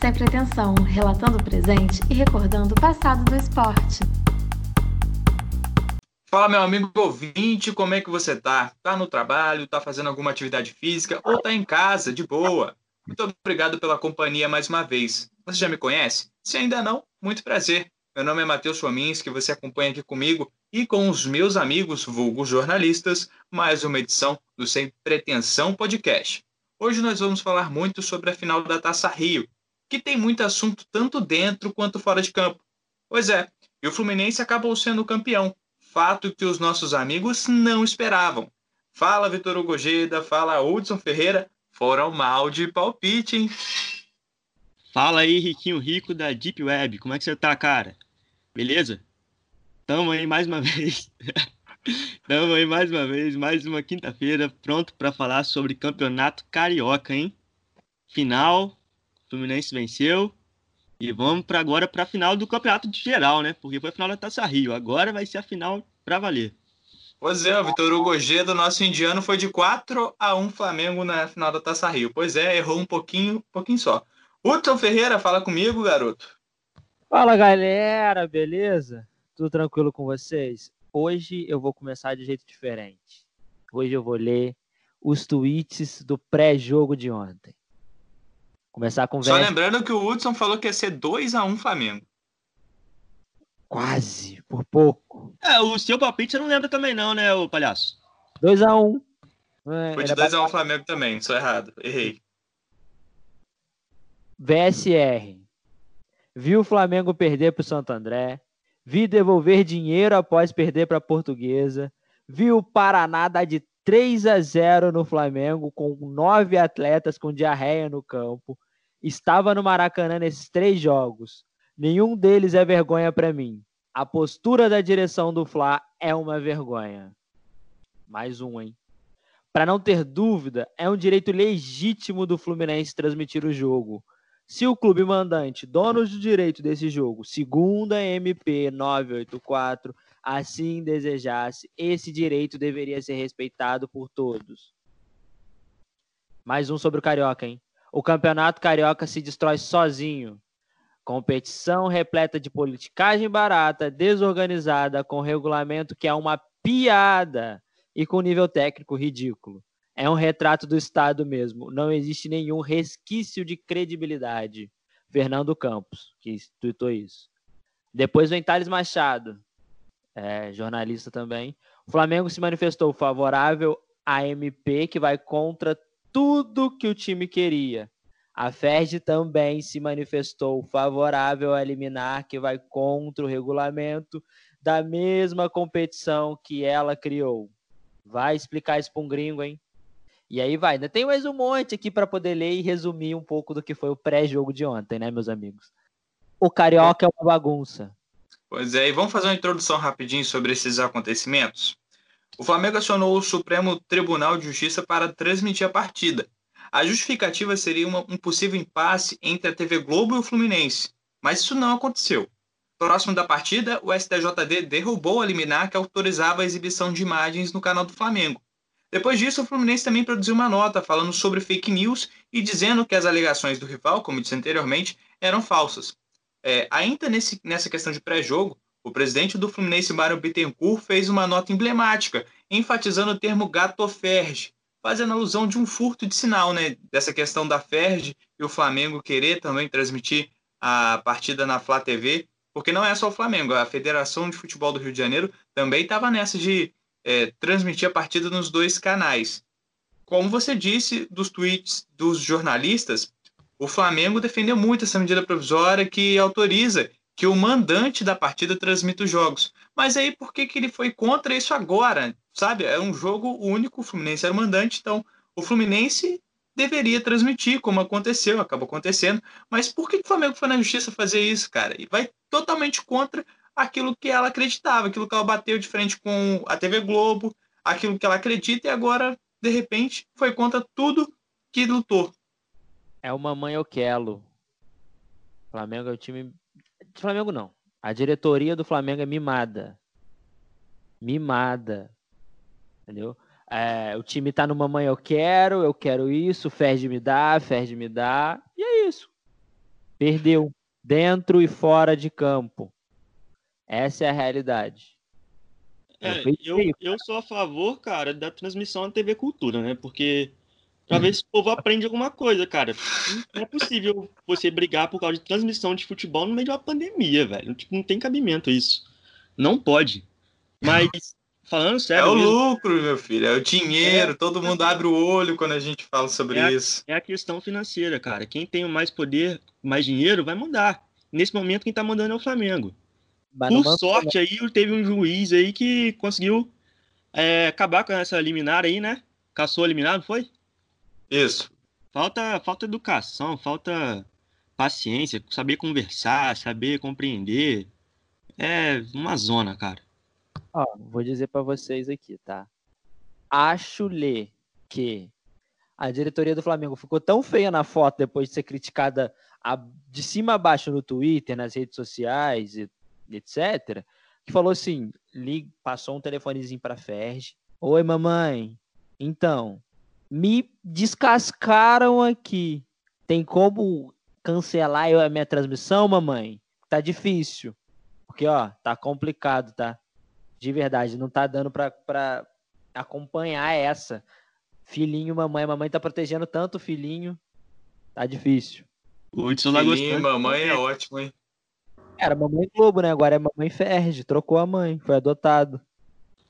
Sem pretensão, relatando o presente e recordando o passado do esporte. Fala, meu amigo ouvinte, como é que você tá? Tá no trabalho, tá fazendo alguma atividade física ou tá em casa, de boa? Muito obrigado pela companhia mais uma vez. Você já me conhece? Se ainda não, muito prazer. Meu nome é Matheus Fomins, que você acompanha aqui comigo e com os meus amigos, vulgos jornalistas, mais uma edição do Sem Pretensão Podcast. Hoje nós vamos falar muito sobre a final da Taça Rio, que tem muito assunto tanto dentro quanto fora de campo. Pois é, e o Fluminense acabou sendo campeão, fato que os nossos amigos não esperavam. Fala Vitor Ugojeda, fala Hudson Ferreira, foram mal de palpite, hein? Fala aí, Riquinho Rico da Deep Web, como é que você tá, cara? Beleza? Tamo aí mais uma vez. Tamo aí mais uma vez, mais uma quinta-feira, pronto para falar sobre campeonato carioca, hein? Final, Fluminense venceu. E vamos para agora para a final do campeonato de geral, né? Porque foi a final da Taça Rio. Agora vai ser a final para valer. Pois é, o Vitor Hugo G do nosso indiano foi de 4 a 1 Flamengo na final da Taça Rio. Pois é, errou um pouquinho, um pouquinho só. Hudson Ferreira, fala comigo, garoto. Fala, galera, beleza? Tudo tranquilo com vocês? Hoje eu vou começar de jeito diferente. Hoje eu vou ler os tweets do pré-jogo de ontem. Começar com Só lembrando que o Hudson falou que ia ser 2x1 Flamengo. Quase, por pouco. É, o seu palpite você não lembra também, não, né, o palhaço? 2x1. É, Foi de 2x1 Flamengo também, sou errado, errei. VSR. Vi o Flamengo perder para o Santo André. Vi devolver dinheiro após perder para a Portuguesa. Vi o Paraná dar de 3 a 0 no Flamengo, com nove atletas com diarreia no campo. Estava no Maracanã nesses três jogos. Nenhum deles é vergonha para mim. A postura da direção do Fla é uma vergonha. Mais um, hein? Para não ter dúvida, é um direito legítimo do Fluminense transmitir o jogo. Se o clube mandante, dono do direito desse jogo, segunda MP 984, assim desejasse, esse direito deveria ser respeitado por todos. Mais um sobre o Carioca, hein? O campeonato carioca se destrói sozinho. Competição repleta de politicagem barata, desorganizada, com regulamento que é uma piada e com nível técnico ridículo. É um retrato do Estado mesmo. Não existe nenhum resquício de credibilidade. Fernando Campos, que tweetou isso. Depois vem Thales Machado, é, jornalista também. O Flamengo se manifestou favorável à MP, que vai contra tudo que o time queria. A FERJ também se manifestou favorável a eliminar, que vai contra o regulamento da mesma competição que ela criou. Vai explicar isso para um gringo, hein? E aí vai. Ainda tem mais um monte aqui para poder ler e resumir um pouco do que foi o pré-jogo de ontem, né, meus amigos? O Carioca é uma bagunça. Pois é, e vamos fazer uma introdução rapidinho sobre esses acontecimentos. O Flamengo acionou o Supremo Tribunal de Justiça para transmitir a partida. A justificativa seria uma, um possível impasse entre a TV Globo e o Fluminense, mas isso não aconteceu. Próximo da partida, o STJD derrubou a liminar que autorizava a exibição de imagens no canal do Flamengo. Depois disso, o Fluminense também produziu uma nota falando sobre fake news e dizendo que as alegações do rival, como disse anteriormente, eram falsas. É, ainda nesse, nessa questão de pré-jogo, o presidente do Fluminense, Mário Bittencourt, fez uma nota emblemática, enfatizando o termo gato ferge, fazendo alusão de um furto de sinal, né? Dessa questão da Ferge e o Flamengo querer também transmitir a partida na Flá TV, porque não é só o Flamengo, a Federação de Futebol do Rio de Janeiro também estava nessa de é, transmitir a partida nos dois canais. Como você disse dos tweets dos jornalistas, o Flamengo defendeu muito essa medida provisória que autoriza que o mandante da partida transmita os jogos. Mas aí por que, que ele foi contra isso agora? Sabe? É um jogo único, o Fluminense era o mandante, então o Fluminense deveria transmitir, como aconteceu, acabou acontecendo. Mas por que, que o Flamengo foi na justiça fazer isso, cara? E vai totalmente contra aquilo que ela acreditava, aquilo que ela bateu de frente com a TV Globo, aquilo que ela acredita, e agora, de repente, foi contra tudo que lutou. É uma mãe Oquelo. Flamengo é o time. Flamengo não. A diretoria do Flamengo é mimada. Mimada. Entendeu? É, o time tá no mamãe eu quero, eu quero isso, Ferd me dá, Ferd me dá. E é isso. Perdeu. Dentro e fora de campo. Essa é a realidade. É, eu, eu sou a favor, cara, da transmissão na TV Cultura, né? Porque pra ver se o povo aprende alguma coisa, cara. Não é possível você brigar por causa de transmissão de futebol no meio de uma pandemia, velho. Tipo, não tem cabimento isso. Não pode. Mas, falando É sério o mesmo, lucro, meu filho, é o dinheiro. Todo mundo abre o olho quando a gente fala sobre É. isso. é a questão financeira, cara. Quem tem mais poder, mais dinheiro, vai mandar. Nesse momento, quem tá mandando é o Flamengo. Por sorte, aí teve um juiz aí que conseguiu é, acabar com essa liminar aí, né? Caçou a liminar, não foi? Isso. Falta, falta educação, falta paciência, saber conversar, saber compreender. É uma zona, cara. Ó, vou dizer pra vocês aqui, tá? Acho-lhe que a diretoria do Flamengo ficou tão feia na foto depois de ser criticada a- de cima a baixo no Twitter, nas redes sociais e etc, que falou assim, li, passou um telefonezinho pra Ferge. Oi, mamãe. Então, me descascaram aqui. Tem como cancelar eu- a minha transmissão, mamãe? Tá difícil. Porque, ó, tá complicado, tá? De verdade, não tá dando pra, pra acompanhar essa. Filhinho, mamãe. Mamãe tá protegendo tanto o filhinho. Tá difícil. O Hudson tá gostando. mamãe é ótimo, hein? Era mamãe Globo, né? Agora é mamãe Ferge. Trocou a mãe. Foi adotado.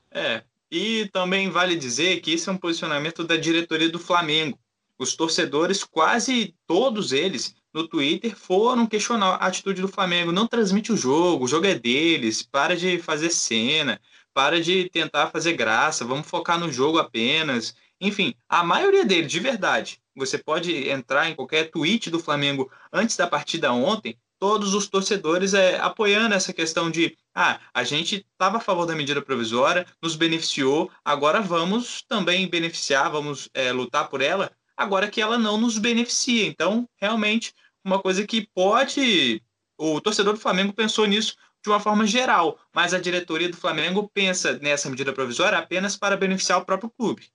É. E também vale dizer que esse é um posicionamento da diretoria do Flamengo. Os torcedores, quase todos eles, no Twitter, foram questionar a atitude do Flamengo. Não transmite o jogo, o jogo é deles, para de fazer cena, para de tentar fazer graça, vamos focar no jogo apenas. Enfim, a maioria deles, de verdade. Você pode entrar em qualquer tweet do Flamengo antes da partida ontem, todos os torcedores é, apoiando essa questão de ah, a gente estava a favor da medida provisória, nos beneficiou, agora vamos também beneficiar, vamos é, lutar por ela, agora que ela não nos beneficia. Então, realmente, uma coisa que pode. O torcedor do Flamengo pensou nisso de uma forma geral, mas a diretoria do Flamengo pensa nessa medida provisória apenas para beneficiar o próprio clube.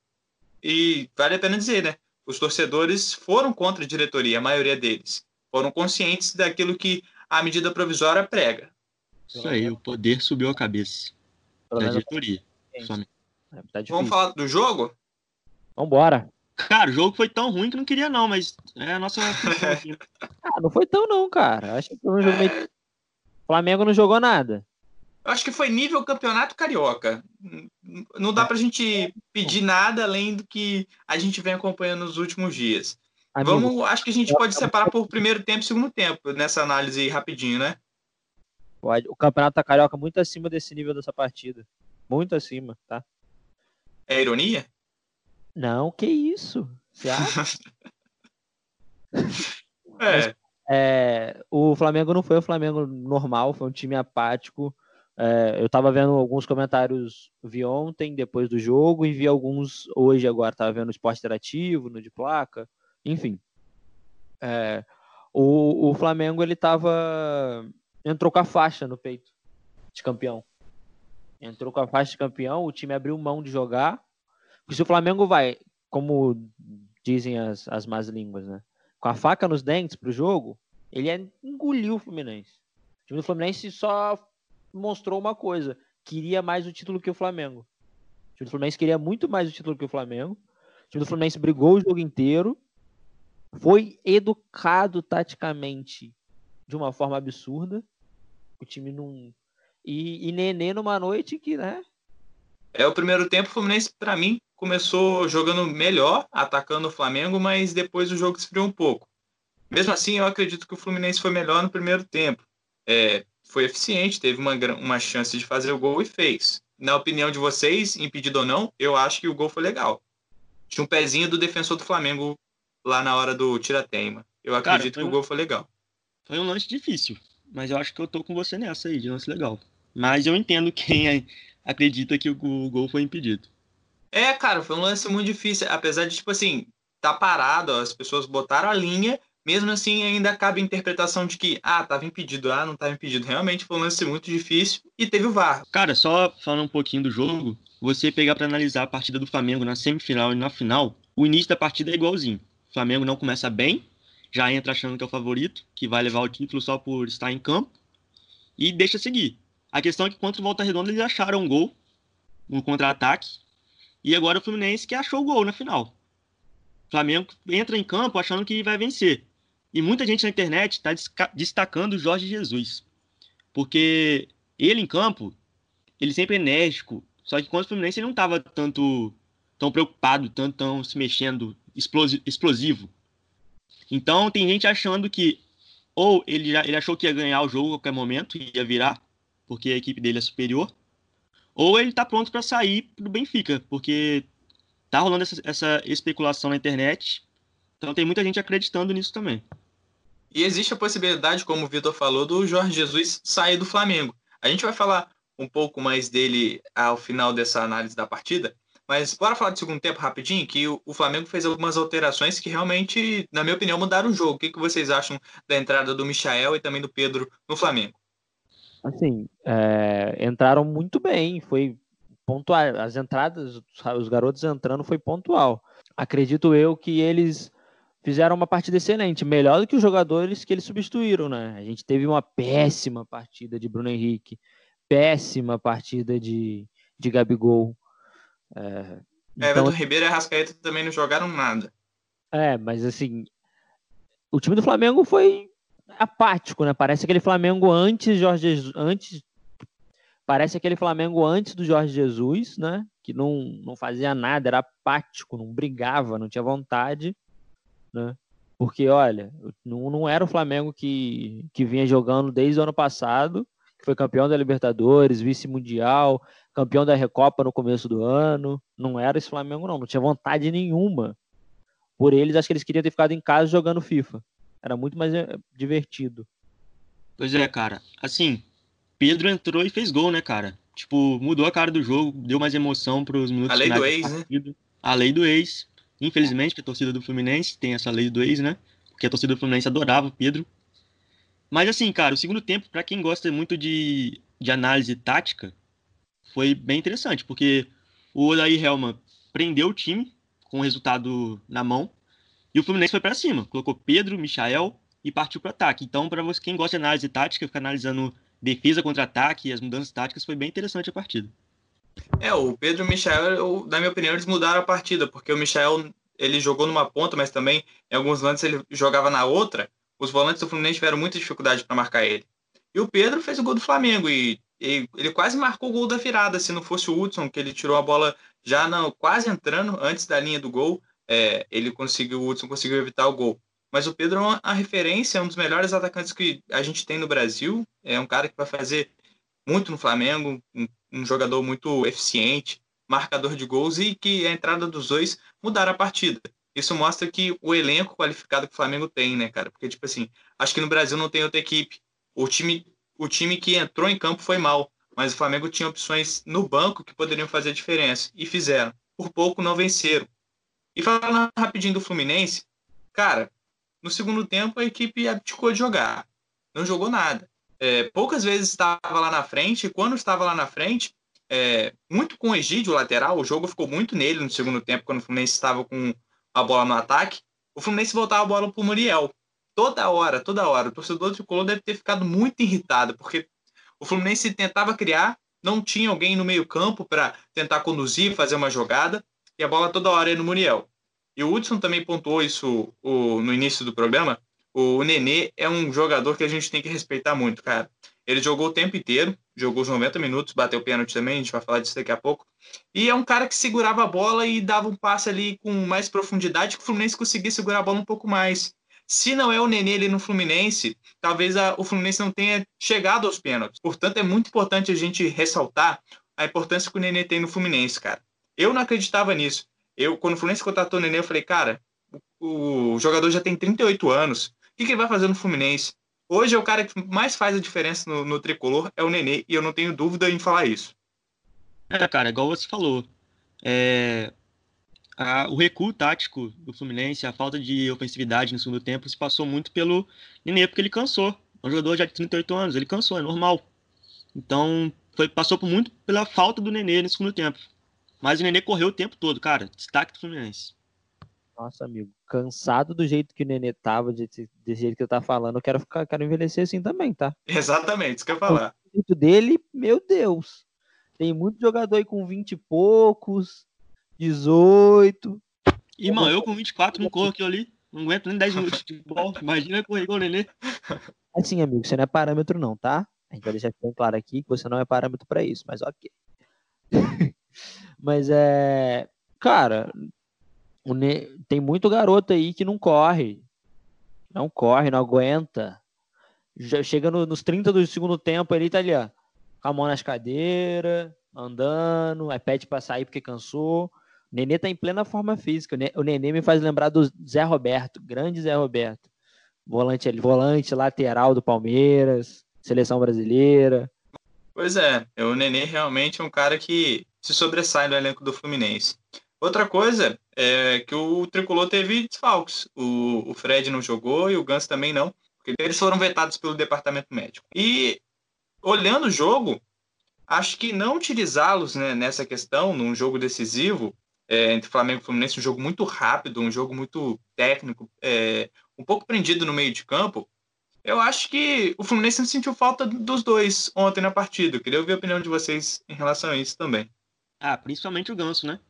E vale a pena dizer, né? Os torcedores foram contra a diretoria, a maioria deles. Foram conscientes daquilo que a medida provisória prega. Isso aí, o poder subiu a cabeça da diretoria. Gente. Flamengo. tá difícil. Vamos falar do jogo? Vambora. Cara, o jogo foi tão ruim que não queria não, mas é a nossa? Ah, não foi tão não, cara. Acho que foi um jogo meio... Flamengo não jogou nada. Eu acho que foi nível campeonato carioca. Não dá pra gente pedir nada além do que a gente vem acompanhando nos últimos dias. Amigo, Vamos, acho que a gente pode separar por primeiro tempo e segundo tempo nessa análise rapidinho, né? pode. O campeonato tá carioca muito acima desse nível dessa partida. Muito acima, tá? É ironia? Não, que isso? Você acha? É. É, o Flamengo não foi o Flamengo normal, foi um time apático. É, eu tava vendo alguns comentários vi ontem, depois do jogo, e vi alguns hoje agora. Tava vendo no Esporte Interativo, no de placa, enfim. É, o, o Flamengo ele tava. entrou com a faixa no peito de campeão. Entrou com a faixa de campeão, o time abriu mão de jogar. Porque se o Flamengo vai, como dizem as, as más línguas, né? Com a faca nos dentes pro jogo, ele engoliu o Fluminense. O time do Fluminense só mostrou uma coisa: queria mais o título que o Flamengo. O time do Fluminense queria muito mais o título que o Flamengo. O time do Fluminense brigou o jogo inteiro. Foi educado taticamente de uma forma absurda. O time não. E, e Nenê numa noite que, né? É o primeiro tempo, o Fluminense, para mim, começou jogando melhor, atacando o Flamengo, mas depois o jogo esfriou um pouco. Mesmo assim, eu acredito que o Fluminense foi melhor no primeiro tempo. É, foi eficiente, teve uma, uma chance de fazer o gol e fez. Na opinião de vocês, impedido ou não, eu acho que o gol foi legal. Tinha um pezinho do defensor do Flamengo lá na hora do tirateima. Eu Cara, acredito foi que o um- gol foi legal. Foi um lance difícil, mas eu acho que eu tô com você nessa aí, de lance legal. Mas eu entendo quem é- acredita que o o gol foi impedido. É, cara, foi um lance muito difícil. Apesar de, tipo assim, tá parado, ó, as pessoas botaram a linha, mesmo assim ainda cabe a interpretação de que, ah, tava impedido, ah, não tava impedido. Realmente foi um lance muito difícil e teve o VAR. Cara, só falando um pouquinho do jogo, você pegar pra analisar a partida do Flamengo na semifinal e na final, o início da partida é igualzinho. Flamengo não começa bem, já entra achando que é o favorito, que vai levar o título só por estar em campo, e deixa seguir. A questão é que contra o Volta Redonda eles acharam um gol, um contra-ataque, e agora o Fluminense que achou o gol na final. O Flamengo entra em campo achando que vai vencer. E muita gente na internet está destacando o Jorge Jesus. Porque ele em campo, ele sempre é enérgico. Só que contra o Fluminense ele não estava tanto tão preocupado, tanto tão se mexendo, explosivo. Então tem gente achando que ou ele, já, ele achou que ia ganhar o jogo a qualquer momento, ia virar, porque a equipe dele é superior, ou ele está pronto para sair pro Benfica, porque tá rolando essa, essa especulação na internet. Então tem muita gente acreditando nisso também. E existe a possibilidade, como o Vitor falou, do Jorge Jesus sair do Flamengo. A gente vai falar um pouco mais dele ao final dessa análise da partida, mas bora falar do segundo tempo rapidinho, que o, Flamengo fez algumas alterações que realmente, na minha opinião, mudaram o jogo. O que, que vocês acham da entrada do Michael e também do Pedro no Flamengo? Assim, é, entraram muito bem, foi pontual. As entradas, os garotos entrando foi pontual. Acredito eu que eles fizeram uma partida excelente, melhor do que os jogadores que eles substituíram, né? A gente teve uma péssima partida de Bruno Henrique, péssima partida de, de Gabigol. É, então, Everton Ribeiro e Arrascaeta também não jogaram nada. É, mas assim, o time do Flamengo foi apático, né? Parece aquele Flamengo antes Jorge antes parece aquele Flamengo antes do Jorge Jesus, né? Que não, não fazia nada, era apático, não brigava, não tinha vontade, né? Porque, olha, não, não era o Flamengo que, que vinha jogando desde o ano passado, que foi campeão da Libertadores, vice-mundial, campeão da Recopa no começo do ano. Não era esse Flamengo, não. Não tinha vontade nenhuma. Por eles, acho que eles queriam ter ficado em casa jogando FIFA. Era muito mais eh, divertido. Pois é, cara. Assim, Pedro entrou e fez gol, né, cara? Tipo, mudou a cara do jogo, deu mais emoção para os minutos A lei do ex, né? A lei do ex. Infelizmente, que a torcida do Fluminense tem essa lei do ex, né? Porque a torcida do Fluminense adorava o Pedro. Mas assim, cara, o segundo tempo, para quem gosta muito de, de análise tática, foi bem interessante, porque o Odair Helman prendeu o time com o resultado na mão e o Fluminense foi para cima, colocou Pedro, Michael e partiu para ataque. Então, para quem gosta de análise tática, ficar analisando defesa contra ataque e as mudanças táticas, foi bem interessante a partida. É, o Pedro e o Michael, na minha opinião, eles mudaram a partida, porque o Michael ele jogou numa ponta, mas também em alguns lances ele jogava na outra. Os volantes do Fluminense tiveram muita dificuldade para marcar ele. E o Pedro fez o gol do Flamengo e ele, ele quase marcou o gol da virada, se não fosse o Hudson, que ele tirou a bola já não, quase entrando antes da linha do gol, é, ele conseguiu, o Hudson conseguiu evitar o gol. Mas o Pedro é uma, referência, é um dos melhores atacantes que a gente tem no Brasil. É um cara que vai fazer muito no Flamengo, um, um jogador muito eficiente, marcador de gols e que a entrada dos dois mudaram a partida. Isso mostra que o elenco qualificado que o Flamengo tem, né, cara? Porque, tipo assim, acho que no Brasil não tem outra equipe. O time o time que entrou em campo foi mal, mas o Flamengo tinha opções no banco que poderiam fazer diferença e fizeram. Por pouco não venceram. E falando rapidinho do Fluminense, cara, no segundo tempo a equipe abdicou de jogar, não jogou nada. É, poucas vezes estava lá na frente, e quando estava lá na frente, é, muito com o Egídio, lateral, o jogo ficou muito nele no segundo tempo, quando o Fluminense estava com a bola no ataque. O Fluminense voltava a bola para o Muriel toda hora, toda hora. O torcedor tricolor deve ter ficado muito irritado, porque o Fluminense tentava criar, não tinha alguém no meio-campo para tentar conduzir, fazer uma jogada, e a bola toda hora ia no Muriel. E o Hudson também pontuou isso o, no início do programa. O Nenê é um jogador que a gente tem que respeitar muito, cara. Ele jogou o tempo inteiro, jogou os 90 minutos, bateu pênalti também, a gente vai falar disso daqui a pouco. E é um cara que segurava a bola e dava um passe ali com mais profundidade, que o Fluminense conseguia segurar a bola um pouco mais. Se não é o Nenê ali no Fluminense, talvez a, o Fluminense não tenha chegado aos pênaltis. Portanto, é muito importante a gente ressaltar a importância que o Nenê tem no Fluminense, cara. Eu não acreditava nisso. Eu, quando o Fluminense contratou o Nenê, eu falei, cara, o, o jogador já tem 38 anos. O que, que ele vai fazer no Fluminense? Hoje é o cara que mais faz a diferença no, no tricolor, é o Nenê, e eu não tenho dúvida em falar isso. É, cara, igual você falou. É, a, o recuo tático do Fluminense, a falta de ofensividade no segundo tempo, se passou muito pelo Nenê, porque ele cansou. É um jogador já de 38 anos, ele cansou, é normal. Então, foi, passou por muito pela falta do Nenê no segundo tempo. Mas o Nenê correu o tempo todo, cara. Destaque do Fluminense. Nossa, amigo, cansado do jeito que o Nenê tava, desse, desse jeito que eu tá falando, eu quero ficar, quero envelhecer assim também, tá? Exatamente, isso que eu ia falar. O jeito dele, meu Deus. Tem muito jogador aí com 20 e poucos, 18. E, mano, eu com 24 não corro aquilo ali. Não aguento nem 10 minutos de futebol. Imagina correr igual o Nenê. Assim, amigo, você não é parâmetro não, tá? A gente vai deixar bem claro aqui que você não é parâmetro pra isso, mas ok. mas é. Cara, Ne- tem muito garoto aí que não corre. Não corre, não aguenta. Já chega no- nos 30 do segundo tempo, ele tá ali, ó. Com a mão nas cadeiras, andando, aí pede pra sair porque cansou. O Nenê tá em plena forma física. O Ne- O Nenê me faz lembrar do Zé Roberto, grande Zé Roberto. Volante, volante lateral do Palmeiras, seleção brasileira. Pois é, o Nenê realmente é um cara que se sobressai no elenco do Fluminense. Outra coisa é que o Tricolor teve desfalques. O, o Fred não jogou e o Ganso também não, eles foram vetados pelo departamento médico. E olhando o jogo, acho que não utilizá-los né, nessa questão, num jogo decisivo, é, entre Flamengo e Fluminense, um jogo muito rápido, um jogo muito técnico, é, um pouco prendido no meio de campo, eu acho que o Fluminense não sentiu falta dos dois ontem na partida. Eu queria ouvir a opinião de vocês em relação a isso também. Ah, principalmente o Ganso, né?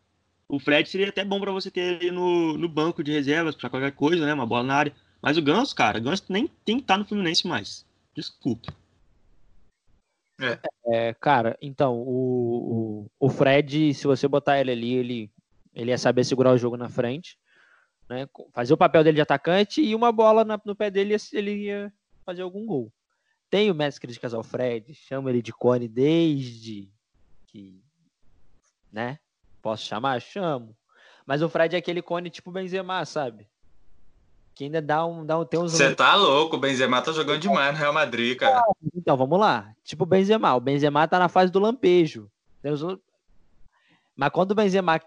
O Fred seria até bom pra você ter ele no, no banco de reservas pra qualquer coisa, né? Uma bola na área. Mas o Ganso, cara, o Ganso nem tem que estar no Fluminense mais. Desculpa. É, cara, então, o, o, o Fred, se você botar ele ali, ele, ele ia saber segurar o jogo na frente, né? Fazer o papel dele de atacante e uma bola na- no pé dele, ele ia fazer algum gol. Tenho minhas críticas ao Fred, chamo ele de cone desde que, né? Posso chamar? Chamo. Mas o Fred é aquele cone tipo Benzema, sabe? Que ainda dá um, dá um tem uns Você tá louco, o Benzema tá jogando demais no Real Madrid, cara. Então, vamos lá. Tipo o Benzema. O Benzema tá na fase do lampejo. Mas quando o Benzema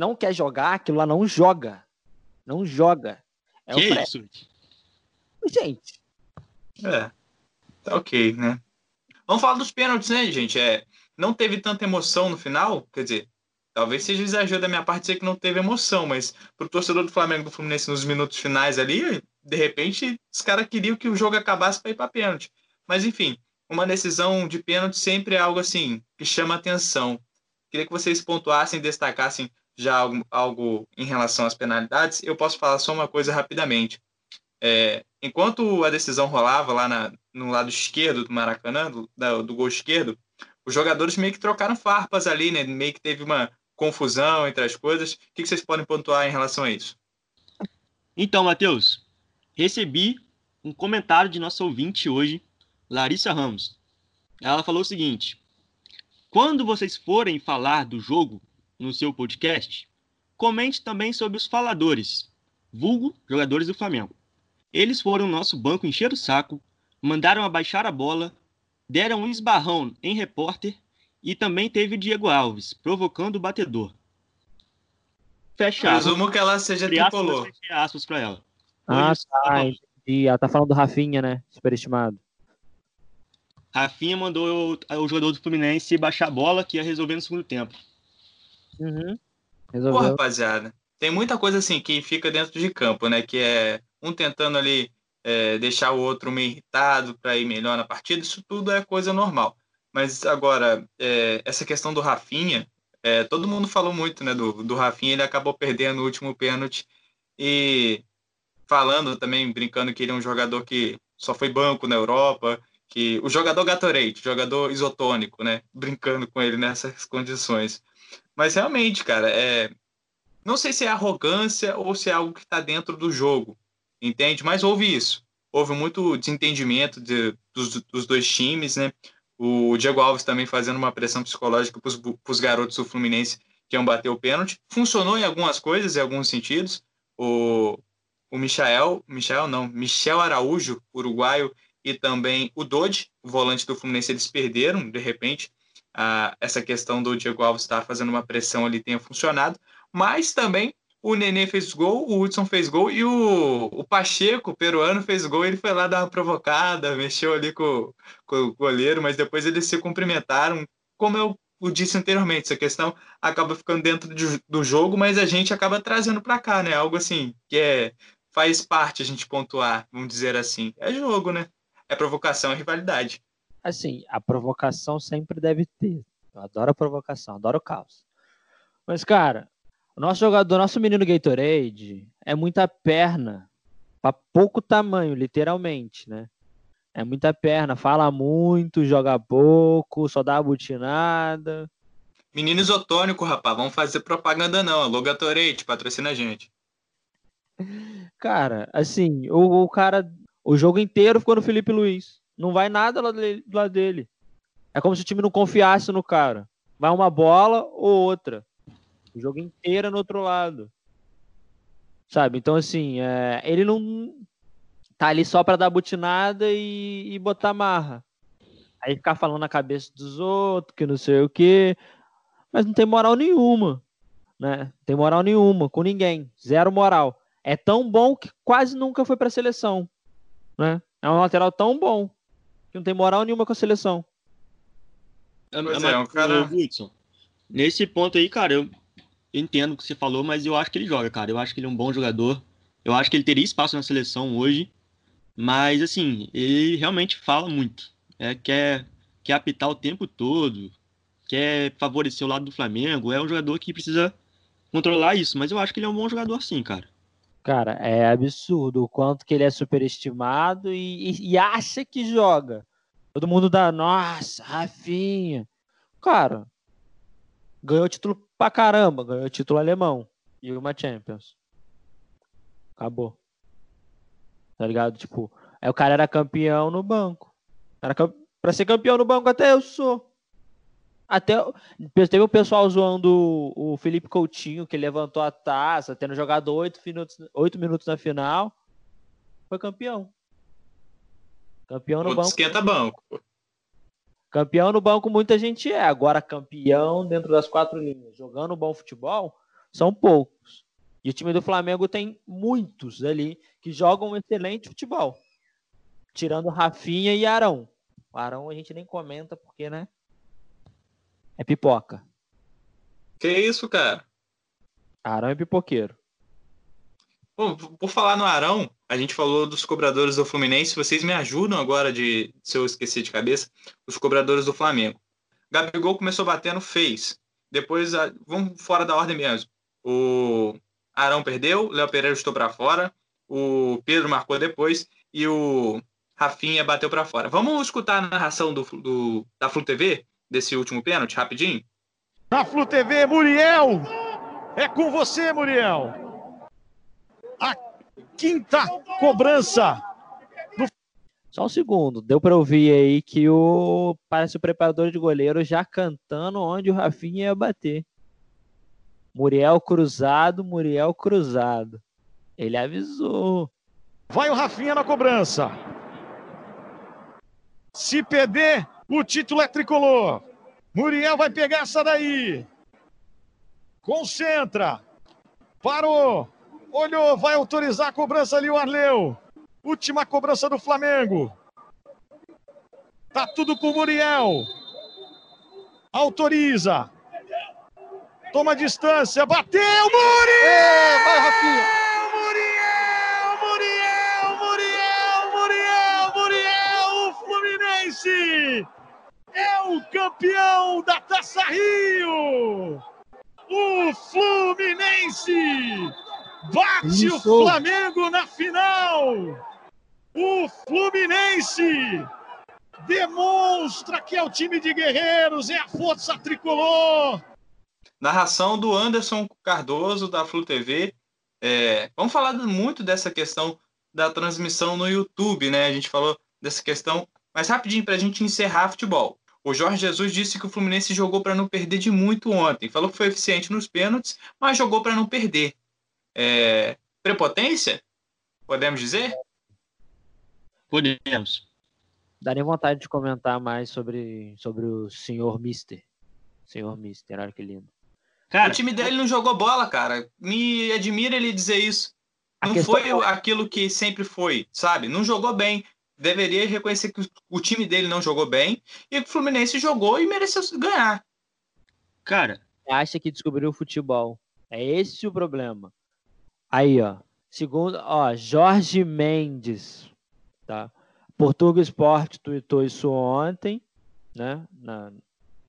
não quer jogar, aquilo lá não joga. Não joga. É que o isso? Gente, É. Tá ok, né? Vamos falar dos pênaltis, né, gente? É, não teve tanta emoção no final, quer dizer, talvez seja exagero da minha parte dizer que não teve emoção, mas pro torcedor do Flamengo e do Fluminense nos minutos finais ali, de repente, os caras queriam que o jogo acabasse para ir para pênalti. Mas enfim, uma decisão de pênalti sempre é algo assim que chama atenção. Queria que vocês pontuassem, destacassem já algo, algo em relação às penalidades. Eu posso falar só uma coisa rapidamente. É, enquanto a decisão rolava lá na- no lado esquerdo do Maracanã, do, do gol esquerdo, os jogadores meio que trocaram farpas ali, né? Meio que teve uma confusão entre as coisas. O que que vocês podem pontuar em relação a isso? Então, Matheus, recebi um comentário de nossa ouvinte hoje, Larissa Ramos. Ela falou o seguinte: quando vocês forem falar do jogo no seu podcast, comente também sobre os faladores, vulgo jogadores do Flamengo. Eles foram no nosso banco encher o saco, mandaram abaixar a bola, deram um esbarrão em repórter e também teve o Diego Alves, provocando o batedor. Fecha aspas. Presumo que ela seja tricolor. aspas pra ela. Ah, tá, entendi. Ela tá falando do Rafinha, né? Superestimado. Rafinha mandou o, o jogador do Fluminense baixar a bola que ia resolver no segundo tempo. Uhum. Pô, rapaziada, tem muita coisa assim que fica dentro de campo, né? Que é um tentando ali é, deixar o outro meio irritado para ir melhor na partida. Isso tudo é coisa normal. Mas agora, é, essa questão do Rafinha, é, todo mundo falou muito, né? Do, do Rafinha, ele acabou perdendo o último pênalti e falando também, brincando que ele é um jogador que só foi banco na Europa, que o jogador Gatorade, jogador isotônico, né? Brincando com ele nessas condições. Mas realmente, cara, é... não sei se é arrogância ou se é algo que está dentro do jogo, entende? Mas houve isso. Houve muito desentendimento de, dos, dos dois times, né? O Diego Alves também fazendo uma pressão psicológica para os garotos do Fluminense que iam bater o pênalti. Funcionou em algumas coisas, em alguns sentidos. O, o Michael, Michael não, Michel Araújo, uruguaio, e também o Dodge, o volante do Fluminense, eles perderam, de repente, a, essa questão do Diego Alves estar fazendo uma pressão ali tenha funcionado, mas também o Nenê fez gol, o Hudson fez gol e o, o Pacheco, o peruano, fez gol. Ele foi lá dar uma provocada, mexeu ali com, com o goleiro, mas depois eles se cumprimentaram, como eu eu disse anteriormente, essa questão acaba ficando dentro de, do jogo, mas a gente acaba trazendo para cá, né? Algo assim que é faz parte a gente pontuar, vamos dizer assim. É jogo, né? É provocação, é rivalidade. Assim, a provocação sempre deve ter. Eu adoro a provocação, adoro o caos. Mas, cara, o nosso jogador, nosso menino Gatorade é muita perna para pouco tamanho, literalmente, né? É muita perna, fala muito, joga pouco, só dá butinada. Menino isotônico, rapaz, vamos fazer propaganda não. Alô, Gatorade, patrocina a gente. Cara, assim, o, o cara, o jogo inteiro ficou no Felipe Luiz. Não vai nada lá dele, lá dele. É como se o time não confiasse no cara. Vai uma bola ou outra. O jogo inteiro é no outro lado. Sabe? Então, assim, é, ele não tá ali só para dar butinada e, e botar marra. Aí ficar falando na cabeça dos outros, que não sei o quê. Mas não tem moral nenhuma. Né? Tem moral nenhuma com ninguém. Zero moral. É tão bom que quase nunca foi pra seleção. Né? É um lateral tão bom que não tem moral nenhuma com a seleção. Pois é, um cara... Hudson, nesse ponto aí, cara, eu entendo o que você falou, mas eu acho que ele joga, cara. Eu acho que ele é um bom jogador. Eu acho que ele teria espaço na seleção hoje. Mas, assim, ele realmente fala muito. É, quer, quer apitar o tempo todo, quer favorecer o lado do Flamengo. É um jogador que precisa controlar isso. Mas eu acho que ele é um bom jogador, sim, cara. Cara, é absurdo o quanto que ele é superestimado e, e, e acha que joga. Todo mundo dá, nossa, Rafinha. Cara, ganhou título pra caramba, ganhou título alemão e uma Champions. Acabou. Tá ligado? Tipo, aí o cara era campeão no banco. Era. Pra ser campeão no banco até eu sou. Até teve o pessoal zoando o Felipe Coutinho, que levantou a taça, tendo jogado oito minutos, minutos na final. Foi campeão. Campeão no banco. Esquenta banco. Campeão no banco muita gente é. Agora, campeão dentro das quatro linhas, jogando bom futebol, são poucos. E o time do Flamengo tem muitos ali que jogam um excelente futebol. Tirando Rafinha e Arão. O Arão a gente nem comenta porque, né? É pipoca. Que isso, cara? Arão é pipoqueiro. Bom, por falar no Arão, a gente falou dos cobradores do Fluminense. Vocês me ajudam agora, de se eu esquecer de cabeça, os cobradores do Flamengo. Gabigol começou batendo, fez. Depois, vamos fora da ordem mesmo. O Arão perdeu, Léo Pereira estou para fora, o Pedro marcou depois e o Rafinha bateu para fora. Vamos escutar a narração do, do, da Flu TV desse último pênalti, rapidinho? Na Flu TV, Muriel! É com você, Muriel! a quinta cobrança. Do... Só um segundo, deu para ouvir aí que o parece o preparador de goleiro já cantando onde o Rafinha ia bater. Muriel cruzado, Muriel cruzado. Ele avisou. Vai o Rafinha na cobrança. Se perder, o título é tricolor. Muriel vai pegar essa daí. Concentra. Parou. Olhou, vai autorizar a cobrança ali o Arleu. Última cobrança do Flamengo. Tá tudo com o Muriel. Autoriza. Toma distância. Bateu, Muriel! É, vai, Rafinha. Muriel, Muriel, Muriel, Muriel, Muriel, o Fluminense é o campeão da Taça Rio. O Fluminense Bate Isso. o Flamengo na final! O Fluminense demonstra que é o time de guerreiros, é a força tricolor. Narração do Anderson Cardoso, da Flu TV. É, vamos falar muito dessa questão da transmissão no YouTube, né? A gente falou dessa questão, mas rapidinho para a gente encerrar futebol. O Jorge Jesus disse que o Fluminense jogou para não perder de muito ontem. Falou que foi eficiente nos pênaltis, mas jogou para não perder é, prepotência? Podemos dizer? Podemos. Daria vontade de comentar mais sobre, sobre o senhor Mister. Senhor Mister, olha que lindo. Cara, o time dele não jogou bola, cara. Me admira ele dizer isso. Não foi é... aquilo que sempre foi, sabe? Não jogou bem. Deveria reconhecer que o time dele não jogou bem e o Fluminense jogou e mereceu ganhar. Cara, acha que descobriu o futebol. É esse o problema. Aí, ó. Segundo, ó, Jorge Mendes, tá? Portugal Esporte tweetou isso ontem, né? Na,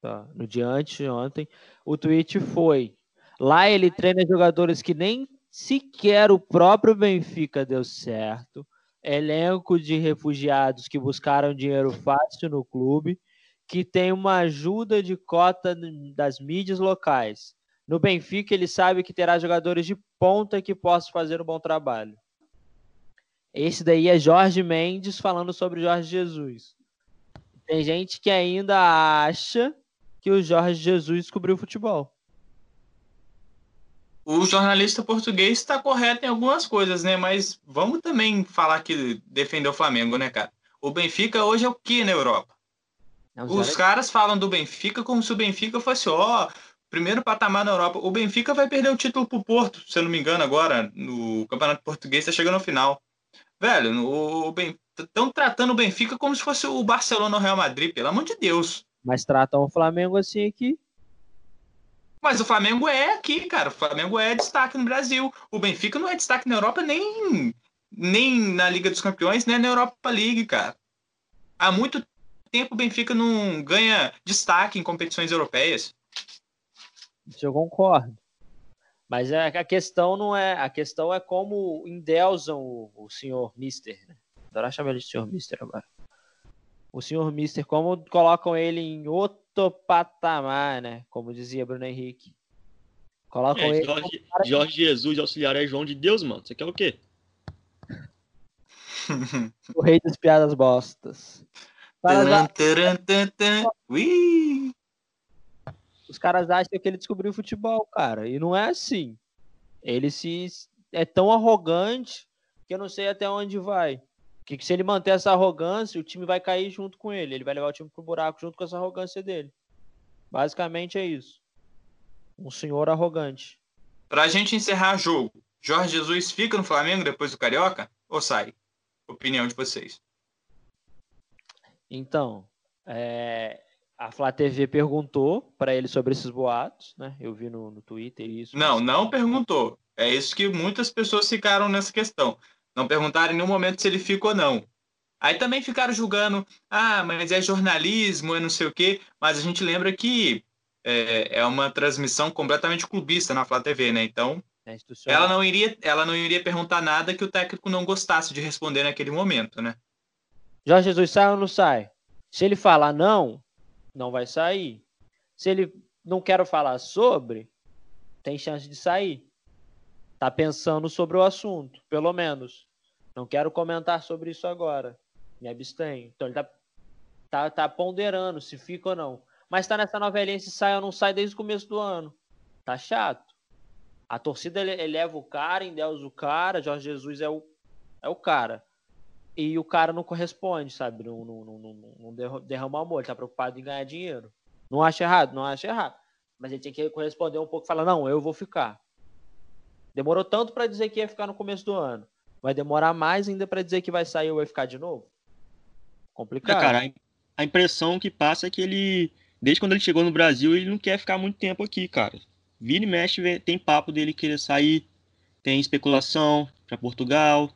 tá, no dia antes de ontem. O tweet foi: lá ele treina jogadores que nem sequer o próprio Benfica deu certo. Elenco de refugiados que buscaram dinheiro fácil no clube, que tem uma ajuda de cota das mídias locais. No Benfica, ele sabe que terá jogadores de ponta que possam fazer um bom trabalho. Esse daí é Jorge Mendes falando sobre Jorge Jesus. Tem gente que ainda acha que o Jorge Jesus descobriu o futebol. O jornalista português está correto em algumas coisas, né? Mas vamos também falar que defendeu o Flamengo, né, cara? O Benfica hoje é o que na Europa? É um Os caras falam do Benfica como se o Benfica fosse, ó, primeiro patamar na Europa. O Benfica vai perder o título pro Porto, se eu não me engano, agora, no Campeonato Português, tá chegando ao final. Velho, o Ben... estão tratando o Benfica como se fosse o Barcelona ou o Real Madrid, pelo amor de Deus. Mas tratam o Flamengo assim aqui. Mas o Flamengo é aqui, cara. O Flamengo é destaque no Brasil. O Benfica não é destaque na Europa nem, nem na Liga dos Campeões, nem na Europa League, cara. Há muito tempo o Benfica não ganha destaque em competições europeias. Isso eu concordo. Mas é, a questão não é. A questão é como endeusam o, o senhor Mister. Né? Adoro chamar ele de senhor Mister agora. O senhor Mister, como colocam ele em outro patamar, né? Como dizia Bruno Henrique. Colocam é, ele Jorge, que- Jorge Jesus auxiliar é João de Deus, mano. Você quer o quê? o rei das piadas bostas. Taran, taran, tan. Ui! os caras acham que ele descobriu o futebol, cara. E não é assim. Ele se é tão arrogante que eu não sei até onde vai. Que, que se ele manter essa arrogância, o time vai cair junto com ele. Ele vai levar o time pro buraco junto com essa arrogância dele. Basicamente é isso. Um senhor arrogante. Pra gente encerrar o jogo, Jorge Jesus fica no Flamengo depois do Carioca ou sai? Opinião de vocês. Então, é, a Flá TV perguntou para ele sobre esses boatos, né? Eu vi no, no Twitter isso. Não, não perguntou. É isso que muitas pessoas ficaram nessa questão. Não perguntaram em nenhum momento se ele fica ou não. Aí também ficaram julgando, ah, mas é jornalismo, é não sei o quê. Mas a gente lembra que é, é uma transmissão completamente clubista na Flá TV, né? Então, É ela não iria, ela não iria perguntar nada que o técnico não gostasse de responder naquele momento, né? Jorge Jesus sai ou não sai? Se ele falar não, não vai sair. Se ele não quer falar sobre, tem chance de sair. Tá pensando sobre o assunto, pelo menos. Não quero comentar sobre isso agora. Me abstenho. Então ele tá, tá, tá ponderando se fica ou não. Mas tá nessa novelinha se sai ou não sai desde o começo do ano. Tá chato. A torcida ele- eleva o cara, endeusa o cara, Jorge Jesus é o, é o cara e o cara não corresponde, sabe? Não, não, não, não, não derra- derrama amor, ele tá preocupado em ganhar dinheiro. Não acha errado, não acha errado. Mas ele tem que corresponder um pouco e falar, não, eu vou ficar. Demorou tanto pra dizer que ia ficar no começo do ano. Vai demorar mais ainda pra dizer que vai sair ou vai ficar de novo? É, Complicado. cara, a im- a impressão que passa é que ele, desde quando ele chegou no Brasil, ele não quer ficar muito tempo aqui, cara. E mexe, tem papo dele querer sair, tem especulação pra Portugal.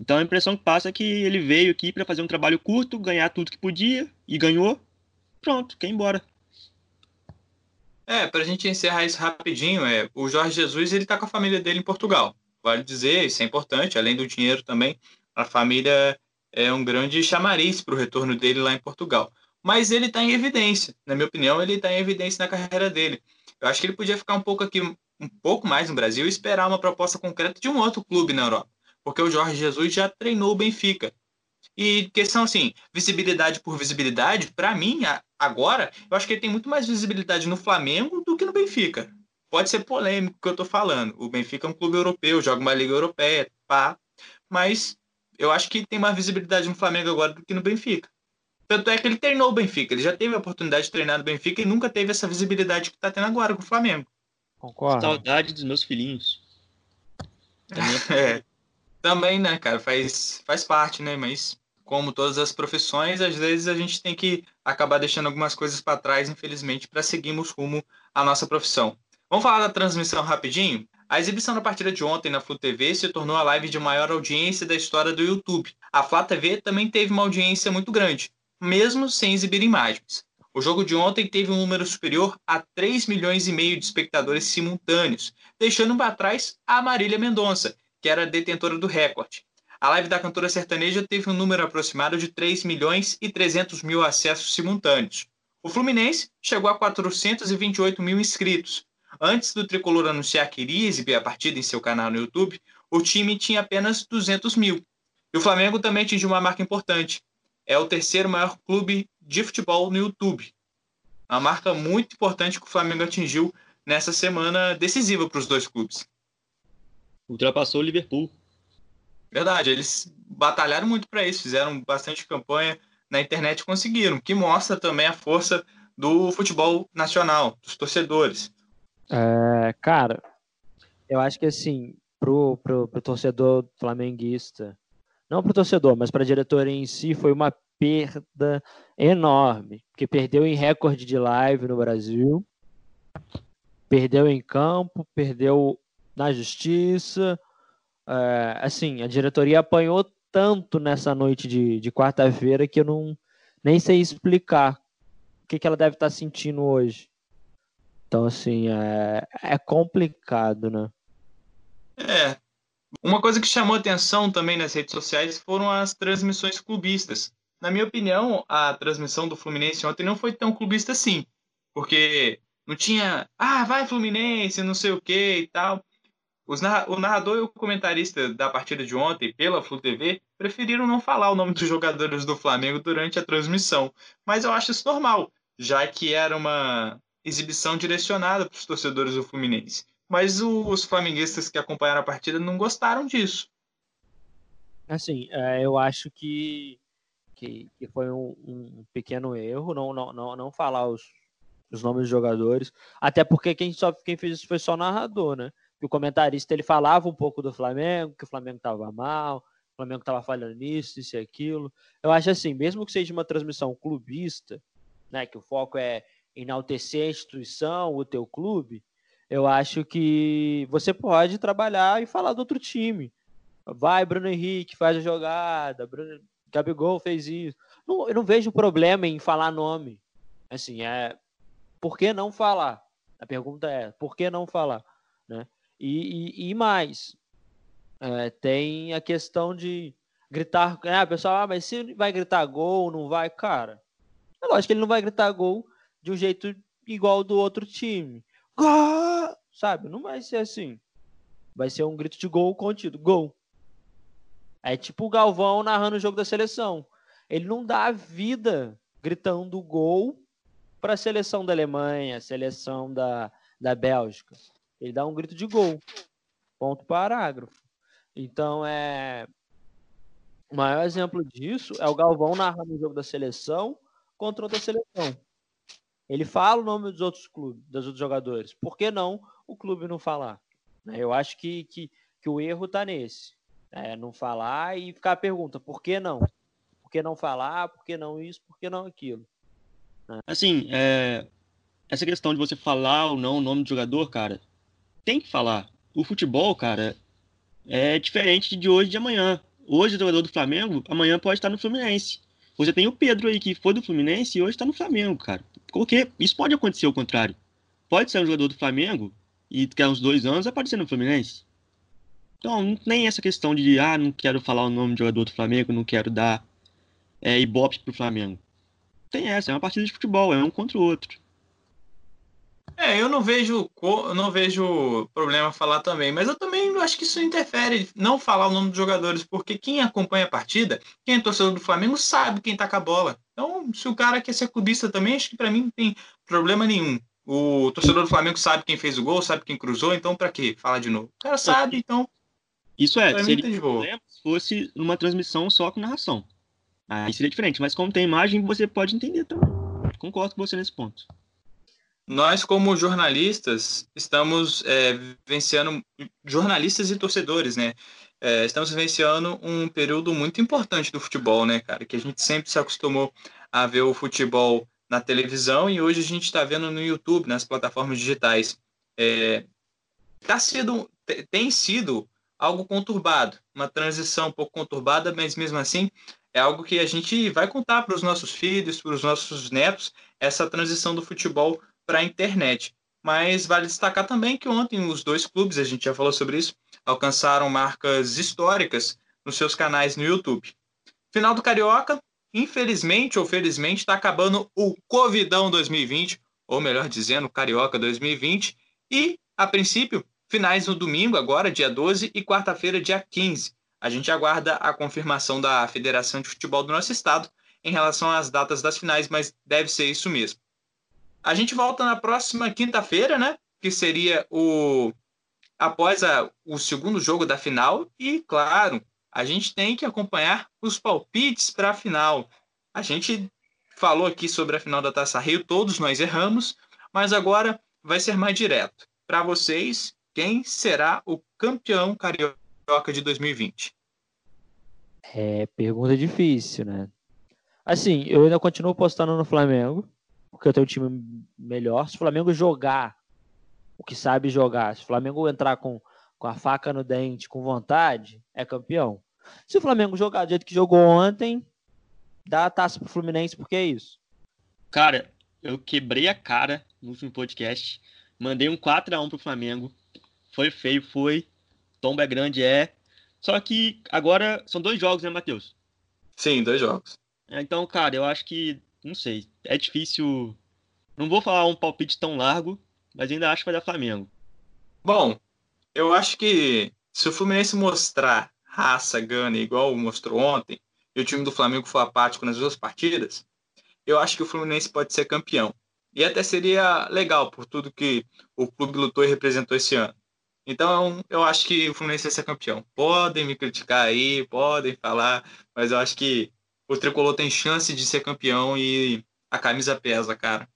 Então a impressão que passa é que ele veio aqui pra fazer um trabalho curto, ganhar tudo que podia e ganhou. Pronto, quer ir embora. É, pra gente encerrar isso rapidinho, é, o Jorge Jesus ele tá com a família dele em Portugal. Vale dizer, isso é importante, além do dinheiro também, a família é um grande chamariz para o retorno dele lá em Portugal. Mas ele está em evidência, na minha opinião, ele está em evidência na carreira dele. Eu acho que ele podia ficar um pouco aqui, um pouco mais no Brasil e esperar uma proposta concreta de um outro clube na Europa, porque o Jorge Jesus já treinou o Benfica. E questão assim, visibilidade por visibilidade, para mim, a- agora, eu acho que ele tem muito mais visibilidade no Flamengo do que no Benfica. Pode ser polêmico o que eu tô falando. O Benfica é um clube europeu, joga uma liga europeia, pá. Mas eu acho que tem mais visibilidade no Flamengo agora do que no Benfica. Tanto é que ele treinou o Benfica. Ele já teve a oportunidade de treinar no Benfica e nunca teve essa visibilidade que tá tendo agora com o Flamengo. Concordo. Saudade dos meus filhinhos. É. Também, né, cara, faz, faz parte, né? Mas como todas as profissões, às vezes a gente tem que acabar deixando algumas coisas para trás, infelizmente, para seguirmos rumo a nossa profissão. Vamos falar da transmissão rapidinho? A exibição da partida de ontem na Flu TV se tornou a live de maior audiência da história do YouTube. A Flá TV também teve uma audiência muito grande, mesmo sem exibir imagens. O jogo de ontem teve um número superior a 3 milhões e meio de espectadores simultâneos, deixando para trás a Marília Mendonça, que era detentora do recorde. A live da cantora sertaneja teve um número aproximado de 3 milhões e 300 mil acessos simultâneos. O Fluminense chegou a 428 mil inscritos, Antes do Tricolor anunciar que iria exibir a partida em seu canal no YouTube, o time tinha apenas 200 mil. E o Flamengo também atingiu uma marca importante. É o terceiro maior clube de futebol no YouTube. Uma marca muito importante que o Flamengo atingiu nessa semana decisiva para os dois clubes. Ultrapassou o Liverpool. Verdade, eles batalharam muito para isso, fizeram bastante campanha na internet conseguiram, que mostra também a força do futebol nacional, dos torcedores. É, cara, eu acho que assim, pro, pro, pro torcedor flamenguista, não pro torcedor, mas pra diretoria em si, foi uma perda enorme, porque perdeu em recorde de live no Brasil, perdeu em campo, perdeu na justiça, é, assim, a diretoria apanhou tanto nessa noite de, de quarta-feira que eu não nem sei explicar o que, que ela deve estar sentindo hoje. Então, assim, é, é complicado, né? É. Uma coisa que chamou atenção também nas redes sociais foram as transmissões clubistas. Na minha opinião, a transmissão do Fluminense ontem não foi tão clubista assim, porque não tinha, ah, vai Fluminense, não sei o que e tal. Narra o narrador e o comentarista da partida de ontem, pela Flu TV, preferiram não falar o nome dos jogadores do Flamengo durante a transmissão. Mas eu acho isso normal, já que era uma, exibição direcionada para os torcedores do Fluminense. Mas os flamenguistas que acompanharam a partida não gostaram disso. Assim, é, eu acho que, que, que foi um, um, pequeno erro não, não, não, não falar os, os nomes dos jogadores, até porque quem, só, quem fez isso foi só o narrador, né? E o comentarista ele falava um pouco do Flamengo, que o Flamengo estava mal, o Flamengo estava falhando nisso, isso e aquilo. Eu acho assim, mesmo que seja uma transmissão clubista, né, que o foco é enaltecer a instituição, o teu clube, eu acho que você pode trabalhar e falar do outro time. Vai, Bruno Henrique, faz a jogada, Bruno... Gabigol fez isso. Não, eu não vejo problema em falar nome. Assim, é. Por que não falar? A pergunta é, por que não falar? Né? E, e, e mais, é, tem a questão de gritar. Ah, pessoal, ah, mas se vai gritar gol, não vai, cara. É lógico que ele não vai gritar gol de um jeito igual do outro time. Gol! Sabe? Não vai ser assim. Vai ser um grito de gol contido. Gol. É tipo o Galvão narrando o jogo da seleção. Ele não dá vida gritando gol para a seleção da Alemanha, seleção da, da Bélgica. Ele dá um grito de gol. Ponto parágrafo. Então é. O maior exemplo disso é o Galvão narrando o jogo da seleção contra outra seleção. Ele fala o nome dos outros clubes, dos outros jogadores. Por que não o clube não falar? Eu acho que, que, que o erro está nesse. É, não falar e ficar a pergunta, por que não? Por que não falar? Por que não isso? Por que não aquilo? Assim, é, essa questão de você falar ou não o nome do jogador, cara, tem que falar. O futebol, cara, é diferente de hoje de amanhã. Hoje o jogador do Flamengo, amanhã pode estar no Fluminense. Você tem o Pedro aí que foi do Fluminense e hoje está no Flamengo, cara. Porque isso pode acontecer ao contrário. Pode ser um jogador do Flamengo e a uns dois anos aparecer no Fluminense. Então, não tem essa questão de, ah, não quero falar o nome do jogador do Flamengo, não quero dar é, ibope pro Flamengo. Tem essa, é uma partida de futebol, é um contra o outro. É, eu não vejo, não vejo problema falar também, mas eu também acho que isso interfere não falar o nome dos jogadores, porque quem acompanha a partida, quem é torcedor do Flamengo, sabe quem tá com a bola. Então, se o cara quer ser clubista também, acho que para mim não tem problema nenhum. O torcedor do Flamengo sabe quem fez o gol, sabe quem cruzou, então para que falar de novo? O cara sabe, então. Isso é, seria tá problema se fosse numa transmissão só com narração. Aí seria diferente, mas como tem imagem, você pode entender também. Concordo com você nesse ponto nós, como jornalistas, estamos é, vivenciando, jornalistas e torcedores, né? É, estamos vivenciando um período muito importante do futebol, né, cara? Que a gente sempre se acostumou a ver o futebol na televisão e hoje a gente está vendo no YouTube, nas plataformas digitais. É, tá tem sido algo conturbado, uma transição um pouco conturbada, mas mesmo assim é algo que a gente vai contar para os nossos filhos, para os nossos netos, essa transição do futebol para a internet. Mas vale destacar também que ontem os dois clubes, a gente já falou sobre isso, alcançaram marcas históricas nos seus canais no YouTube. Final do Carioca, infelizmente ou felizmente, está acabando o Covidão 2020, ou melhor dizendo, Carioca 2020, e, a princípio, finais no domingo, agora, dia 12, e quarta-feira, dia 15. A gente aguarda a confirmação da Federação de Futebol do nosso estado em relação às datas das finais, mas deve ser isso mesmo. A gente volta na próxima quinta-feira, né? Que seria o após a, o segundo jogo da final e, claro, a gente tem que acompanhar os palpites para a final. A gente falou aqui sobre a final da Taça Rio, todos nós erramos, mas agora vai ser mais direto. Para vocês, quem será o campeão carioca de 2020? É pergunta difícil, né? Assim, eu ainda continuo postando no Flamengo, porque eu tenho um time melhor. Se o Flamengo jogar o que sabe jogar, se o Flamengo entrar com, com a faca no dente, com vontade, é campeão. Se o Flamengo jogar do jeito que jogou ontem, dá a taça pro Fluminense, porque é isso. Cara, eu quebrei a cara no último podcast. Mandei um 4x1 pro Flamengo. Foi feio, foi. Tomba é grande, é. Só que agora são dois jogos, né, Matheus? Sim, dois jogos. É, então, cara, eu acho que. Não sei. É difícil. Não vou falar um palpite tão largo, mas ainda acho que vai dar Flamengo. Bom, eu acho que se o Fluminense mostrar raça, gana, igual mostrou ontem, e o time do Flamengo for apático nas duas partidas, eu acho que o Fluminense pode ser campeão. E até seria legal por tudo que o clube lutou e representou esse ano. Então, eu acho que o Fluminense vai ser campeão. Podem me criticar aí, podem falar, mas eu acho que o Tricolor tem chance de ser campeão e a camisa pesa, cara.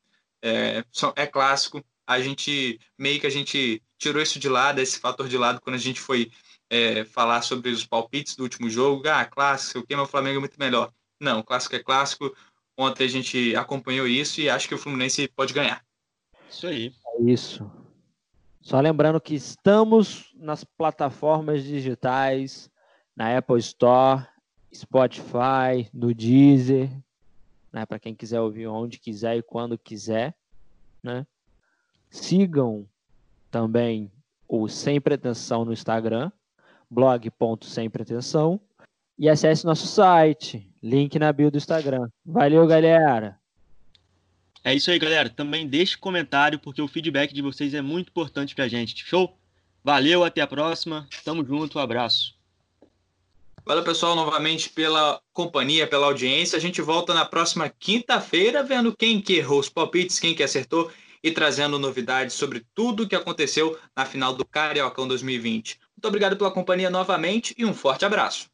É, é clássico. A gente, meio que a gente tirou isso de lado, esse fator de lado, quando a gente foi é, falar sobre os palpites do último jogo. Ah, clássico, o que o Flamengo é muito melhor. Não, clássico é clássico. Ontem a gente acompanhou isso e acho que o Fluminense pode ganhar. Isso aí. É isso. Só lembrando que estamos nas plataformas digitais, na Apple Store, Spotify, no Deezer, né, para quem quiser ouvir onde quiser e quando quiser, né? Sigam também o Sem Pretensão no Instagram, blog.sempretensão e acesse nosso site, link na bio do Instagram. Valeu, galera! É isso aí, galera. Também deixe comentário, porque o feedback de vocês é muito importante pra gente. Show? Valeu, até a próxima. Tamo junto, um abraço. Valeu, pessoal, novamente pela companhia, pela audiência. A gente volta na próxima quinta-feira, vendo quem que errou os palpites, quem que acertou e trazendo novidades sobre tudo o que aconteceu na final do Cariocão 2020. Muito obrigado pela companhia novamente e um forte abraço.